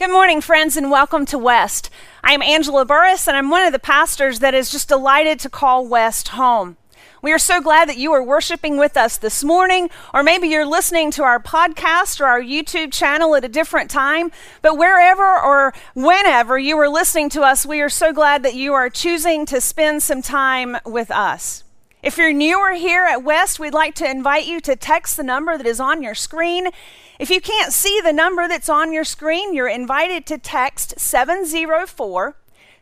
Good morning, friends, and welcome to West. I am Angela Burris, and I'm one of the pastors that is just delighted to call West home. We are so glad that you are worshiping with us this morning, or maybe you're listening to our podcast or our YouTube channel at a different time. But wherever or whenever you are listening to us, we are so glad that you are choosing to spend some time with us. If you're newer here at West, we'd like to invite you to text the number that is on your screen. If you can't see the number that's on your screen, you're invited to text 704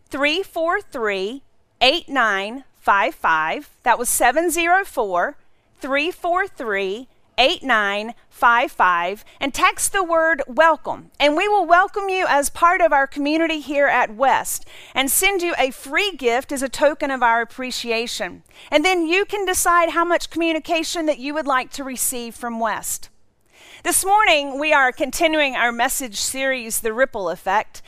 343 8955. That was 704 343 8955 and text the word welcome. And we will welcome you as part of our community here at West and send you a free gift as a token of our appreciation. And then you can decide how much communication that you would like to receive from West. This morning, we are continuing our message series, The Ripple Effect.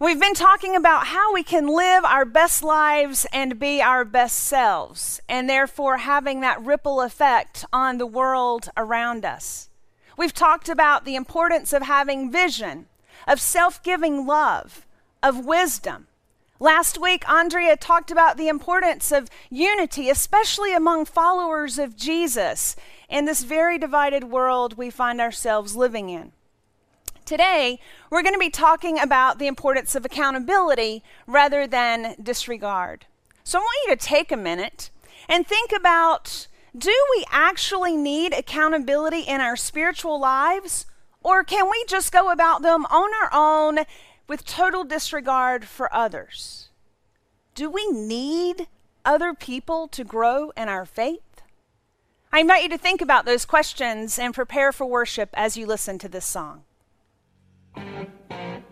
We've been talking about how we can live our best lives and be our best selves, and therefore having that ripple effect on the world around us. We've talked about the importance of having vision, of self giving love, of wisdom. Last week, Andrea talked about the importance of unity, especially among followers of Jesus in this very divided world we find ourselves living in. Today, we're going to be talking about the importance of accountability rather than disregard. So I want you to take a minute and think about do we actually need accountability in our spiritual lives? Or can we just go about them on our own with total disregard for others? Do we need other people to grow in our faith? I invite you to think about those questions and prepare for worship as you listen to this song. Thank you.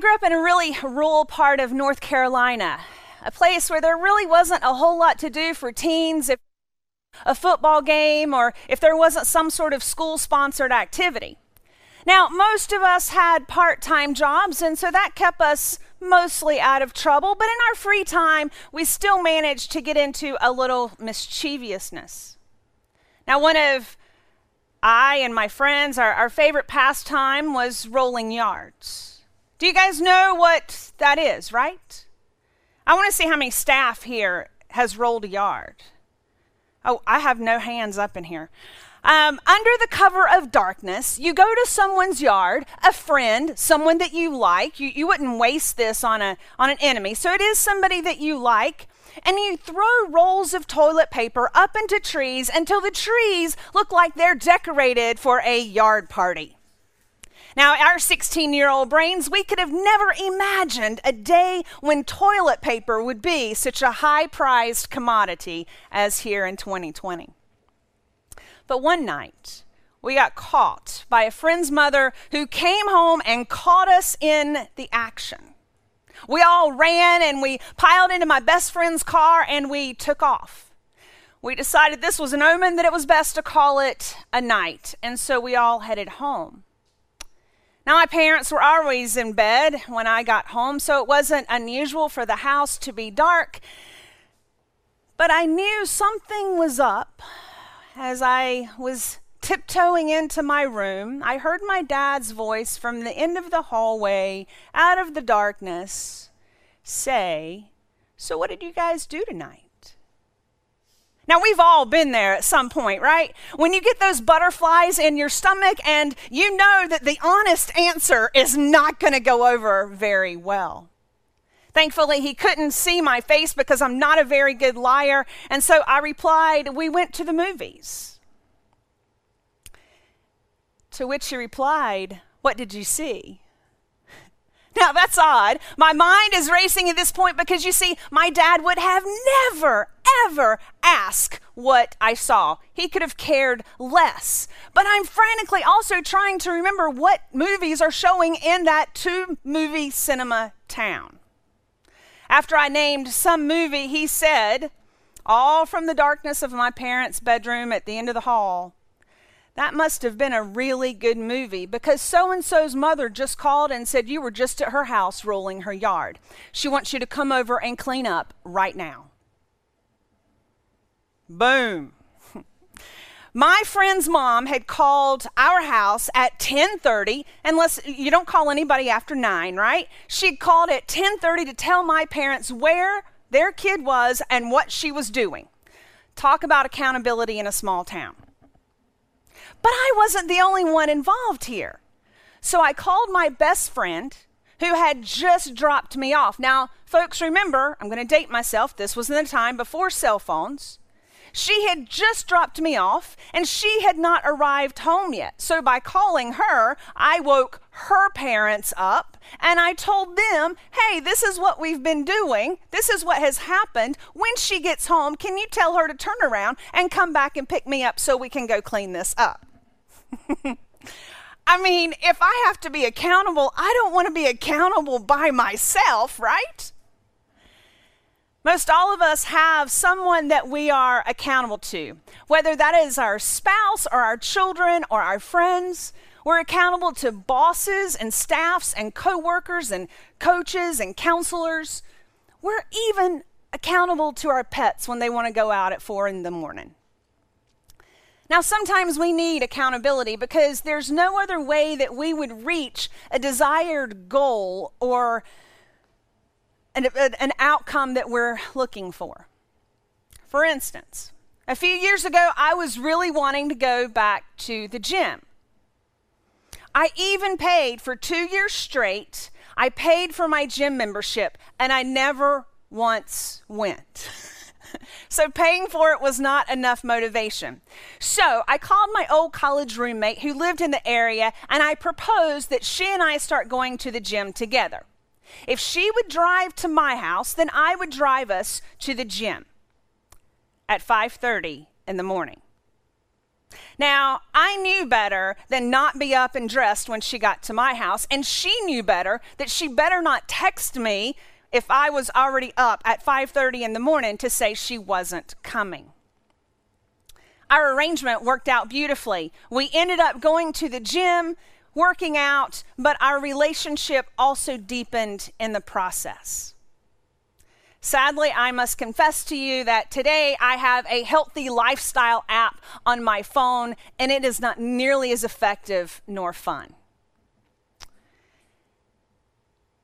Grew up in a really rural part of North Carolina, a place where there really wasn't a whole lot to do for teens if a football game or if there wasn't some sort of school sponsored activity. Now, most of us had part time jobs, and so that kept us mostly out of trouble, but in our free time, we still managed to get into a little mischievousness. Now, one of I and my friends, our, our favorite pastime was rolling yards. Do you guys know what that is, right? I want to see how many staff here has rolled a yard. Oh, I have no hands up in here. Um, under the cover of darkness, you go to someone's yard, a friend, someone that you like. You, you wouldn't waste this on, a, on an enemy. So it is somebody that you like. And you throw rolls of toilet paper up into trees until the trees look like they're decorated for a yard party. Now, our 16 year old brains, we could have never imagined a day when toilet paper would be such a high prized commodity as here in 2020. But one night, we got caught by a friend's mother who came home and caught us in the action. We all ran and we piled into my best friend's car and we took off. We decided this was an omen that it was best to call it a night, and so we all headed home. Now, my parents were always in bed when I got home, so it wasn't unusual for the house to be dark. But I knew something was up as I was tiptoeing into my room. I heard my dad's voice from the end of the hallway, out of the darkness, say, So, what did you guys do tonight? Now, we've all been there at some point, right? When you get those butterflies in your stomach and you know that the honest answer is not going to go over very well. Thankfully, he couldn't see my face because I'm not a very good liar. And so I replied, We went to the movies. To which he replied, What did you see? Now that's odd. My mind is racing at this point because you see, my dad would have never, ever asked what I saw. He could have cared less. But I'm frantically also trying to remember what movies are showing in that two movie cinema town. After I named some movie, he said, all from the darkness of my parents' bedroom at the end of the hall. That must have been a really good movie because so and so's mother just called and said you were just at her house rolling her yard. She wants you to come over and clean up right now. Boom. My friend's mom had called our house at 10:30, unless you don't call anybody after 9, right? She'd called at 10:30 to tell my parents where their kid was and what she was doing. Talk about accountability in a small town. But I wasn't the only one involved here. So I called my best friend who had just dropped me off. Now, folks, remember, I'm going to date myself. This was in the time before cell phones. She had just dropped me off and she had not arrived home yet. So by calling her, I woke her parents up and I told them, hey, this is what we've been doing. This is what has happened. When she gets home, can you tell her to turn around and come back and pick me up so we can go clean this up? I mean, if I have to be accountable, I don't want to be accountable by myself, right? Most all of us have someone that we are accountable to, whether that is our spouse or our children or our friends. We're accountable to bosses and staffs and coworkers and coaches and counselors. We're even accountable to our pets when they want to go out at four in the morning. Now, sometimes we need accountability because there's no other way that we would reach a desired goal or an, an outcome that we're looking for. For instance, a few years ago, I was really wanting to go back to the gym. I even paid for two years straight. I paid for my gym membership, and I never once went. so paying for it was not enough motivation. So I called my old college roommate who lived in the area, and I proposed that she and I start going to the gym together. If she would drive to my house, then I would drive us to the gym at 5:30 in the morning. Now, I knew better than not be up and dressed when she got to my house, and she knew better that she better not text me if I was already up at 5:30 in the morning to say she wasn't coming. Our arrangement worked out beautifully. We ended up going to the gym working out, but our relationship also deepened in the process. Sadly, I must confess to you that today I have a healthy lifestyle app on my phone, and it is not nearly as effective nor fun.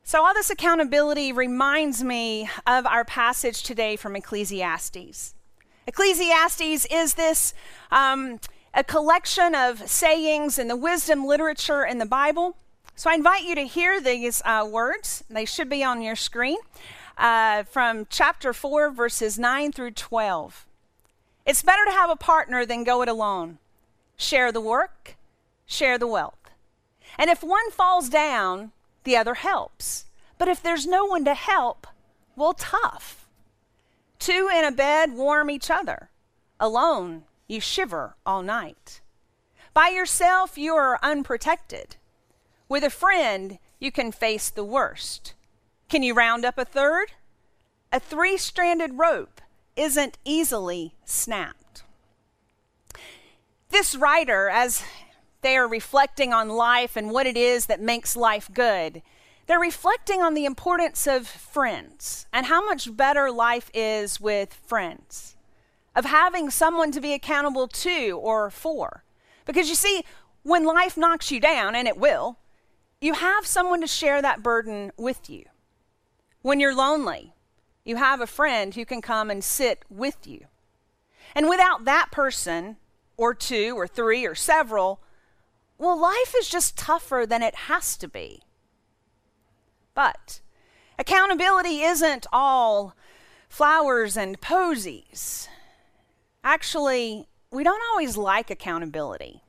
So, all this accountability reminds me of our passage today from Ecclesiastes. Ecclesiastes is this um, a collection of sayings and the wisdom literature in the Bible. So I invite you to hear these uh, words. They should be on your screen uh, from chapter 4, verses 9 through 12. It's better to have a partner than go it alone. Share the work, share the wealth. And if one falls down, the other helps. But if there's no one to help, well, tough. Two in a bed warm each other. Alone, you shiver all night. By yourself, you are unprotected. With a friend, you can face the worst. Can you round up a third? A three stranded rope isn't easily snapped. This writer, as they are reflecting on life and what it is that makes life good, they're reflecting on the importance of friends and how much better life is with friends of having someone to be accountable to or for. Because you see, when life knocks you down, and it will, you have someone to share that burden with you. When you're lonely, you have a friend who can come and sit with you. And without that person, or two, or three, or several, well, life is just tougher than it has to be. But accountability isn't all flowers and posies. Actually, we don't always like accountability.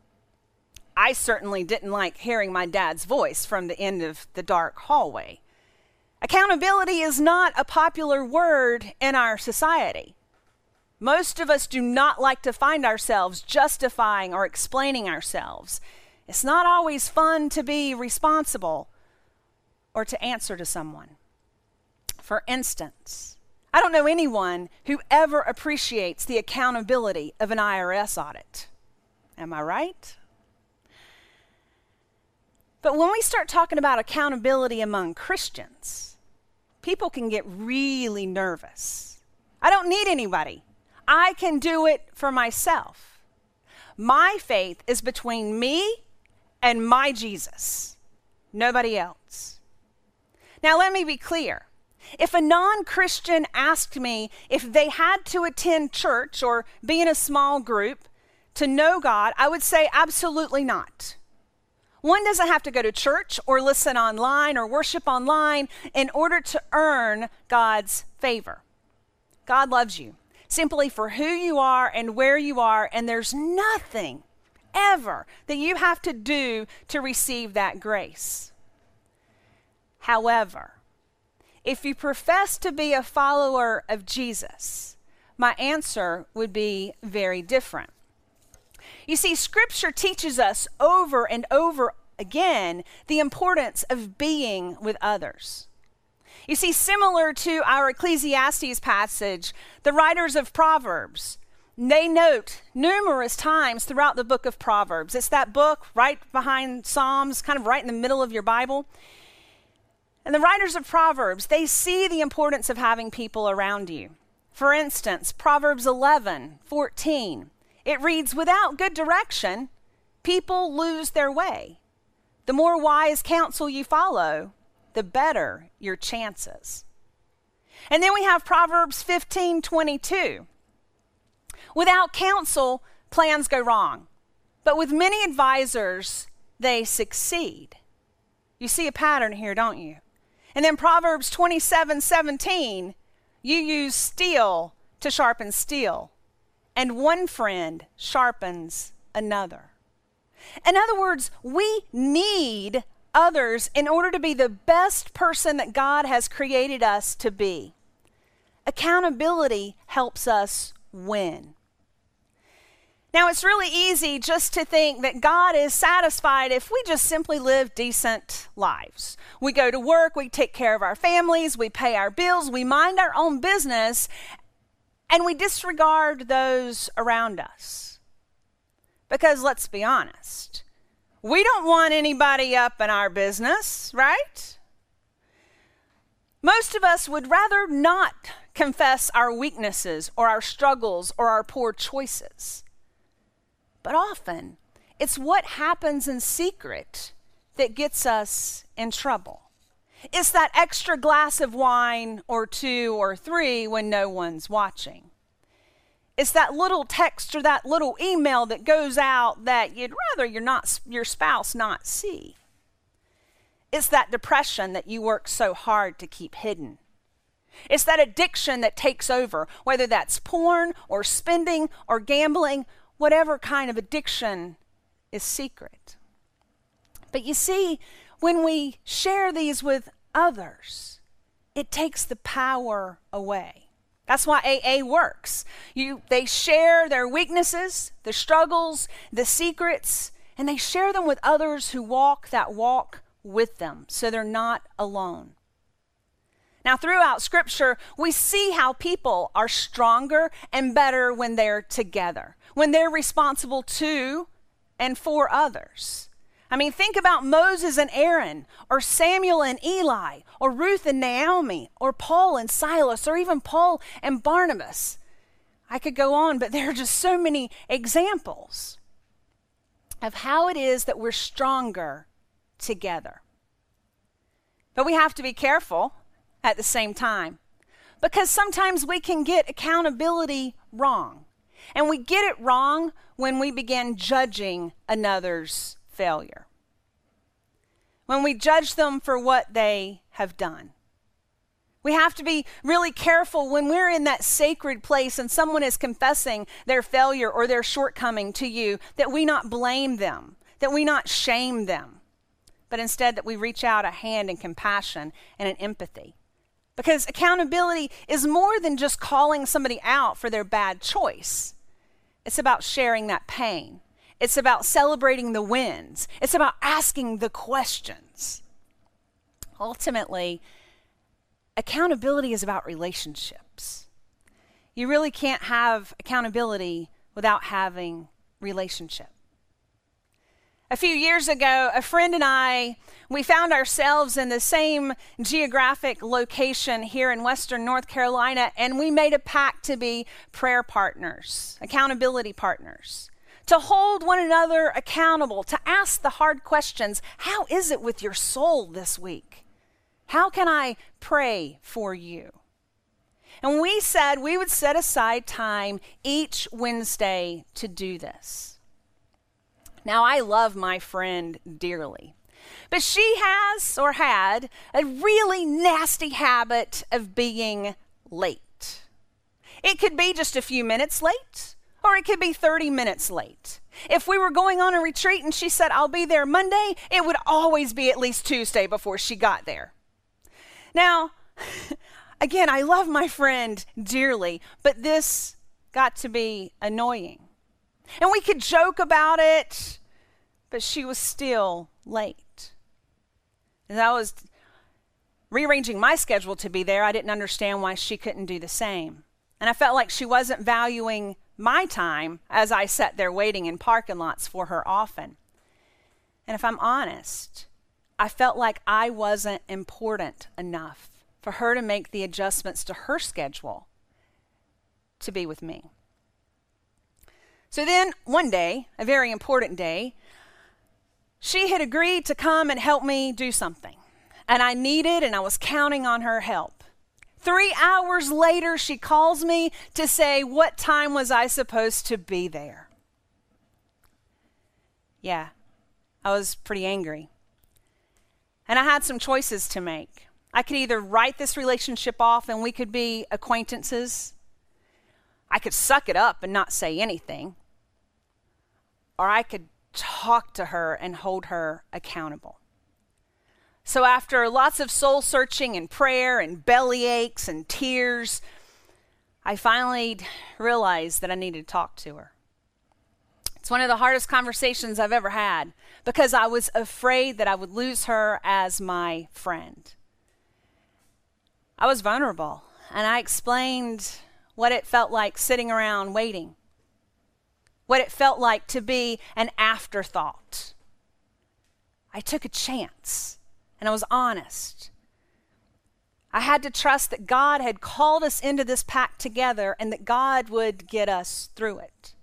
I certainly didn't like hearing my dad's voice from the end of the dark hallway. Accountability is not a popular word in our society. Most of us do not like to find ourselves justifying or explaining ourselves. It's not always fun to be responsible or to answer to someone. For instance, I don't know anyone who ever appreciates the accountability of an IRS audit. Am I right? But when we start talking about accountability among Christians, people can get really nervous. I don't need anybody. I can do it for myself. My faith is between me and my Jesus, nobody else. Now, let me be clear. If a non Christian asked me if they had to attend church or be in a small group to know God, I would say absolutely not. One doesn't have to go to church or listen online or worship online in order to earn God's favor. God loves you simply for who you are and where you are, and there's nothing ever that you have to do to receive that grace. However, if you profess to be a follower of Jesus, my answer would be very different. You see, Scripture teaches us over and over again the importance of being with others. You see, similar to our Ecclesiastes passage, the writers of Proverbs, they note numerous times throughout the book of Proverbs. It's that book right behind Psalms, kind of right in the middle of your Bible. And the writers of Proverbs, they see the importance of having people around you. For instance, Proverbs 11, 14, it reads, Without good direction, people lose their way. The more wise counsel you follow, the better your chances. And then we have Proverbs 15 22. Without counsel, plans go wrong, but with many advisors, they succeed. You see a pattern here, don't you? And then Proverbs 27 17, you use steel to sharpen steel, and one friend sharpens another. In other words, we need others in order to be the best person that God has created us to be. Accountability helps us win. Now, it's really easy just to think that God is satisfied if we just simply live decent lives. We go to work, we take care of our families, we pay our bills, we mind our own business, and we disregard those around us. Because let's be honest, we don't want anybody up in our business, right? Most of us would rather not confess our weaknesses or our struggles or our poor choices. But often, it's what happens in secret that gets us in trouble. It's that extra glass of wine or two or three when no one's watching. It's that little text or that little email that goes out that you'd rather your not your spouse not see. It's that depression that you work so hard to keep hidden. It's that addiction that takes over, whether that's porn or spending or gambling, whatever kind of addiction is secret. But you see, when we share these with others, it takes the power away. That's why AA works. You, they share their weaknesses, the struggles, the secrets, and they share them with others who walk that walk with them so they're not alone. Now, throughout Scripture, we see how people are stronger and better when they're together, when they're responsible to and for others. I mean, think about Moses and Aaron, or Samuel and Eli, or Ruth and Naomi, or Paul and Silas, or even Paul and Barnabas. I could go on, but there are just so many examples of how it is that we're stronger together. But we have to be careful at the same time because sometimes we can get accountability wrong. And we get it wrong when we begin judging another's failure. When we judge them for what they have done. We have to be really careful when we're in that sacred place and someone is confessing their failure or their shortcoming to you that we not blame them, that we not shame them, but instead that we reach out a hand in compassion and in empathy. Because accountability is more than just calling somebody out for their bad choice. It's about sharing that pain. It's about celebrating the wins. It's about asking the questions. Ultimately, accountability is about relationships. You really can't have accountability without having relationship. A few years ago, a friend and I, we found ourselves in the same geographic location here in Western North Carolina, and we made a pact to be prayer partners, accountability partners, to hold one another accountable, to ask the hard questions How is it with your soul this week? How can I pray for you? And we said we would set aside time each Wednesday to do this. Now, I love my friend dearly, but she has or had a really nasty habit of being late. It could be just a few minutes late, or it could be 30 minutes late. If we were going on a retreat and she said, I'll be there Monday, it would always be at least Tuesday before she got there. Now, again, I love my friend dearly, but this got to be annoying. And we could joke about it, but she was still late. And I was rearranging my schedule to be there, I didn't understand why she couldn't do the same. And I felt like she wasn't valuing my time as I sat there waiting in parking lots for her often. And if I'm honest, I felt like I wasn't important enough for her to make the adjustments to her schedule to be with me. So then, one day, a very important day, she had agreed to come and help me do something, and I needed and I was counting on her help. Three hours later, she calls me to say, What time was I supposed to be there? Yeah, I was pretty angry. And I had some choices to make. I could either write this relationship off and we could be acquaintances. I could suck it up and not say anything. Or I could talk to her and hold her accountable. So, after lots of soul searching and prayer and belly aches and tears, I finally realized that I needed to talk to her. It's one of the hardest conversations I've ever had because I was afraid that I would lose her as my friend. I was vulnerable and I explained what it felt like sitting around waiting what it felt like to be an afterthought. I took a chance and I was honest. I had to trust that God had called us into this pact together and that God would get us through it.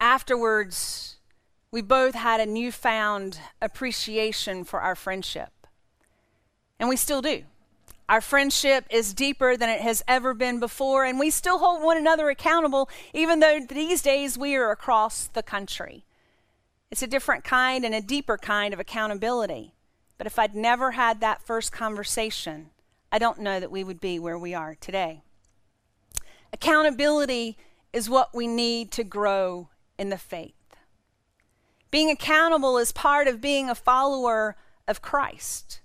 Afterwards, we both had a newfound appreciation for our friendship. And we still do. Our friendship is deeper than it has ever been before, and we still hold one another accountable, even though these days we are across the country. It's a different kind and a deeper kind of accountability. But if I'd never had that first conversation, I don't know that we would be where we are today. Accountability is what we need to grow in the faith. Being accountable is part of being a follower of Christ.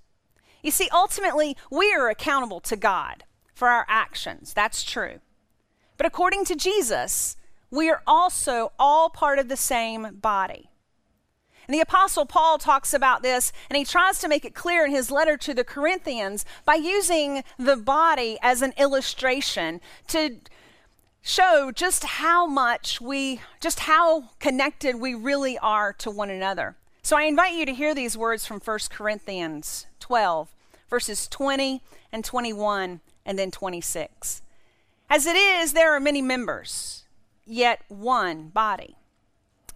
You see, ultimately, we are accountable to God for our actions. That's true. But according to Jesus, we are also all part of the same body. And the Apostle Paul talks about this, and he tries to make it clear in his letter to the Corinthians by using the body as an illustration to show just how much we, just how connected we really are to one another. So I invite you to hear these words from 1 Corinthians 12, verses 20 and 21, and then 26. As it is, there are many members, yet one body.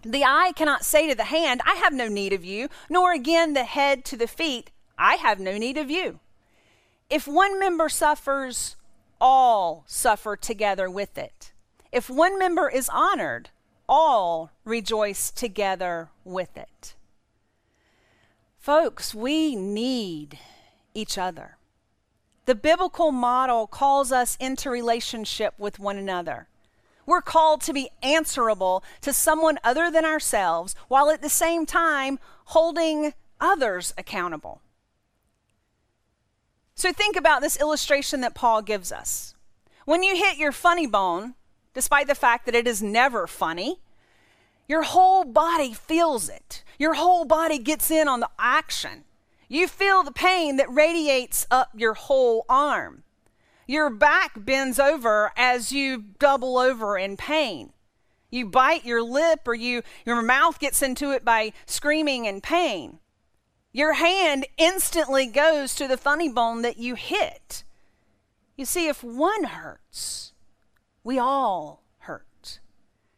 The eye cannot say to the hand, I have no need of you, nor again the head to the feet, I have no need of you. If one member suffers, all suffer together with it. If one member is honored, all rejoice together with it. Folks, we need each other. The biblical model calls us into relationship with one another. We're called to be answerable to someone other than ourselves while at the same time holding others accountable. So think about this illustration that Paul gives us. When you hit your funny bone, despite the fact that it is never funny, your whole body feels it. Your whole body gets in on the action. You feel the pain that radiates up your whole arm. Your back bends over as you double over in pain. You bite your lip or you your mouth gets into it by screaming in pain. Your hand instantly goes to the funny bone that you hit. You see, if one hurts, we all hurt.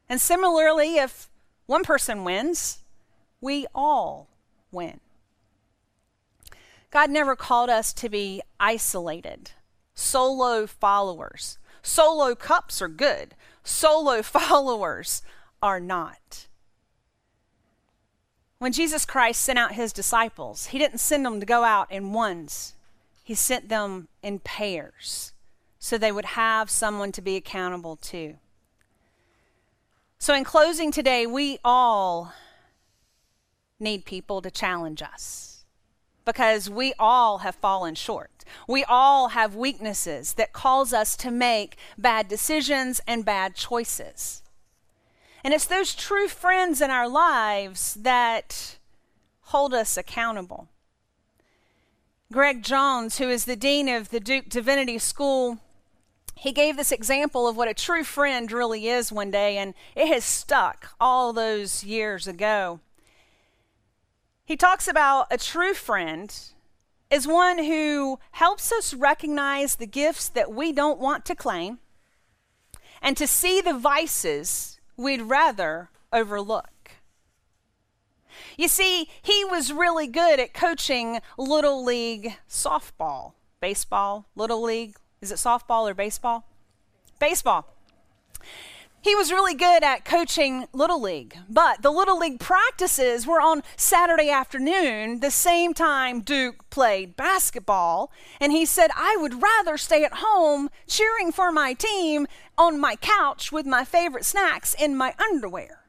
And similarly, if one person wins, we all win. God never called us to be isolated, solo followers. Solo cups are good, solo followers are not. When Jesus Christ sent out his disciples, he didn't send them to go out in ones, he sent them in pairs so they would have someone to be accountable to. So, in closing today, we all need people to challenge us because we all have fallen short. We all have weaknesses that cause us to make bad decisions and bad choices. And it's those true friends in our lives that hold us accountable. Greg Jones, who is the dean of the Duke Divinity School, he gave this example of what a true friend really is one day, and it has stuck all those years ago. He talks about a true friend is one who helps us recognize the gifts that we don't want to claim and to see the vices we'd rather overlook. You see, he was really good at coaching Little League softball, baseball, Little League. Is it softball or baseball? Baseball. He was really good at coaching Little League, but the Little League practices were on Saturday afternoon, the same time Duke played basketball. And he said, I would rather stay at home cheering for my team on my couch with my favorite snacks in my underwear.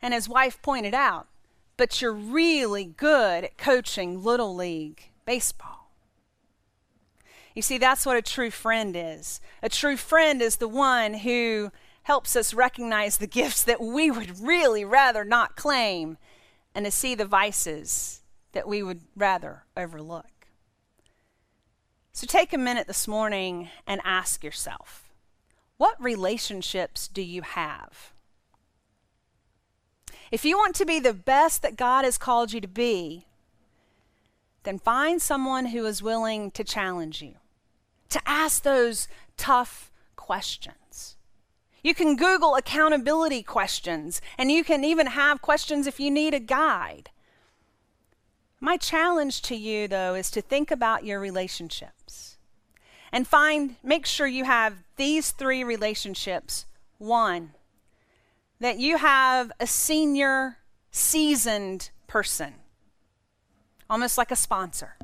And his wife pointed out, but you're really good at coaching Little League baseball. You see, that's what a true friend is. A true friend is the one who helps us recognize the gifts that we would really rather not claim and to see the vices that we would rather overlook. So take a minute this morning and ask yourself what relationships do you have? If you want to be the best that God has called you to be, then find someone who is willing to challenge you to ask those tough questions. You can Google accountability questions, and you can even have questions if you need a guide. My challenge to you, though, is to think about your relationships and find, make sure you have these three relationships. One, that you have a senior, seasoned person, almost like a sponsor,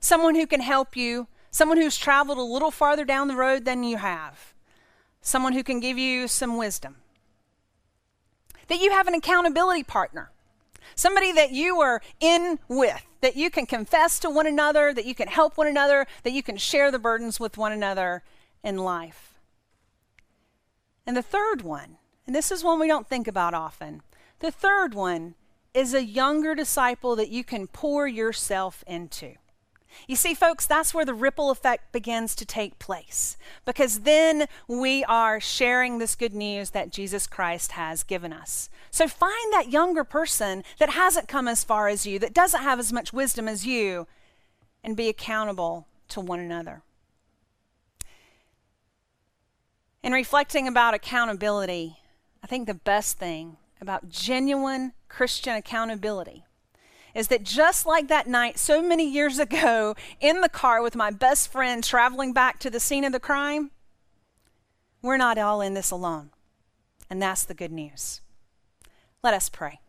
someone who can help you someone who's traveled a little farther down the road than you have, someone who can give you some wisdom. That you have an accountability partner, somebody that you are in with, that you can confess to one another, that you can help one another, that you can share the burdens with one another in life. And the third one, and this is one we don't think about often, the third one is a younger disciple that you can pour yourself into. You see, folks, that's where the ripple effect begins to take place because then we are sharing this good news that Jesus Christ has given us. So find that younger person that hasn't come as far as you, that doesn't have as much wisdom as you, and be accountable to one another. In reflecting about accountability, I think the best thing about genuine Christian accountability is that just like that night so many years ago in the car with my best friend traveling back to the scene of the crime, we're not all in this alone. And that's the good news. Let us pray.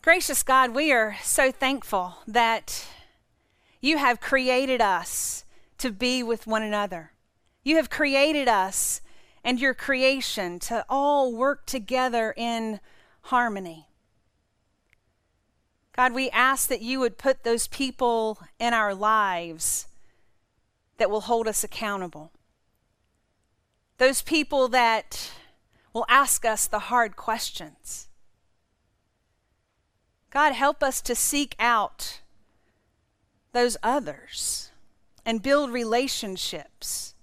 Gracious God, we are so thankful that you have created us to be with one another. You have created us and your creation to all work together in harmony. God, we ask that you would put those people in our lives that will hold us accountable. Those people that will ask us the hard questions. God, help us to seek out those others and build relationships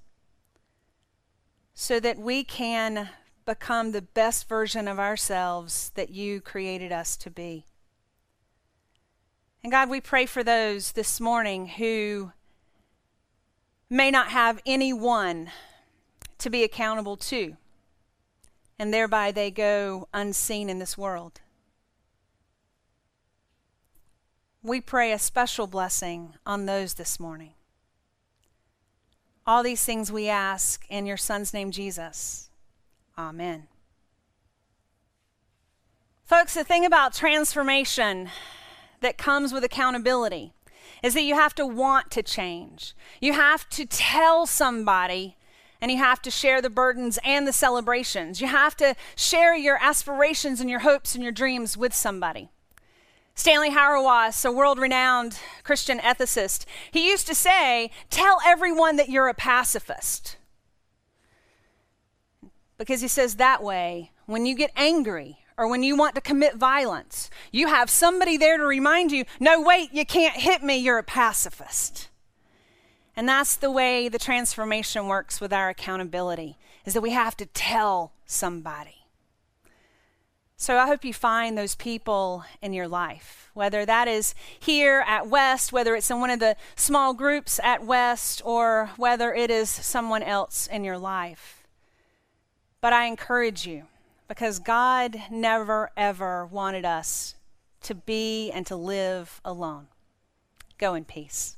so that we can become the best version of ourselves that you created us to be. And God, we pray for those this morning who may not have anyone to be accountable to, and thereby they go unseen in this world. We pray a special blessing on those this morning. All these things we ask in your Son's name, Jesus. Amen. Folks, the thing about transformation that comes with accountability is that you have to want to change. You have to tell somebody and you have to share the burdens and the celebrations. You have to share your aspirations and your hopes and your dreams with somebody. Stanley Hauerwas, a world renowned Christian ethicist, he used to say, Tell everyone that you're a pacifist. Because he says that way, when you get angry or when you want to commit violence, you have somebody there to remind you, No, wait, you can't hit me, you're a pacifist. And that's the way the transformation works with our accountability, is that we have to tell somebody. So I hope you find those people in your life, whether that is here at West, whether it's in one of the small groups at West, or whether it is someone else in your life. But I encourage you because God never, ever wanted us to be and to live alone. Go in peace.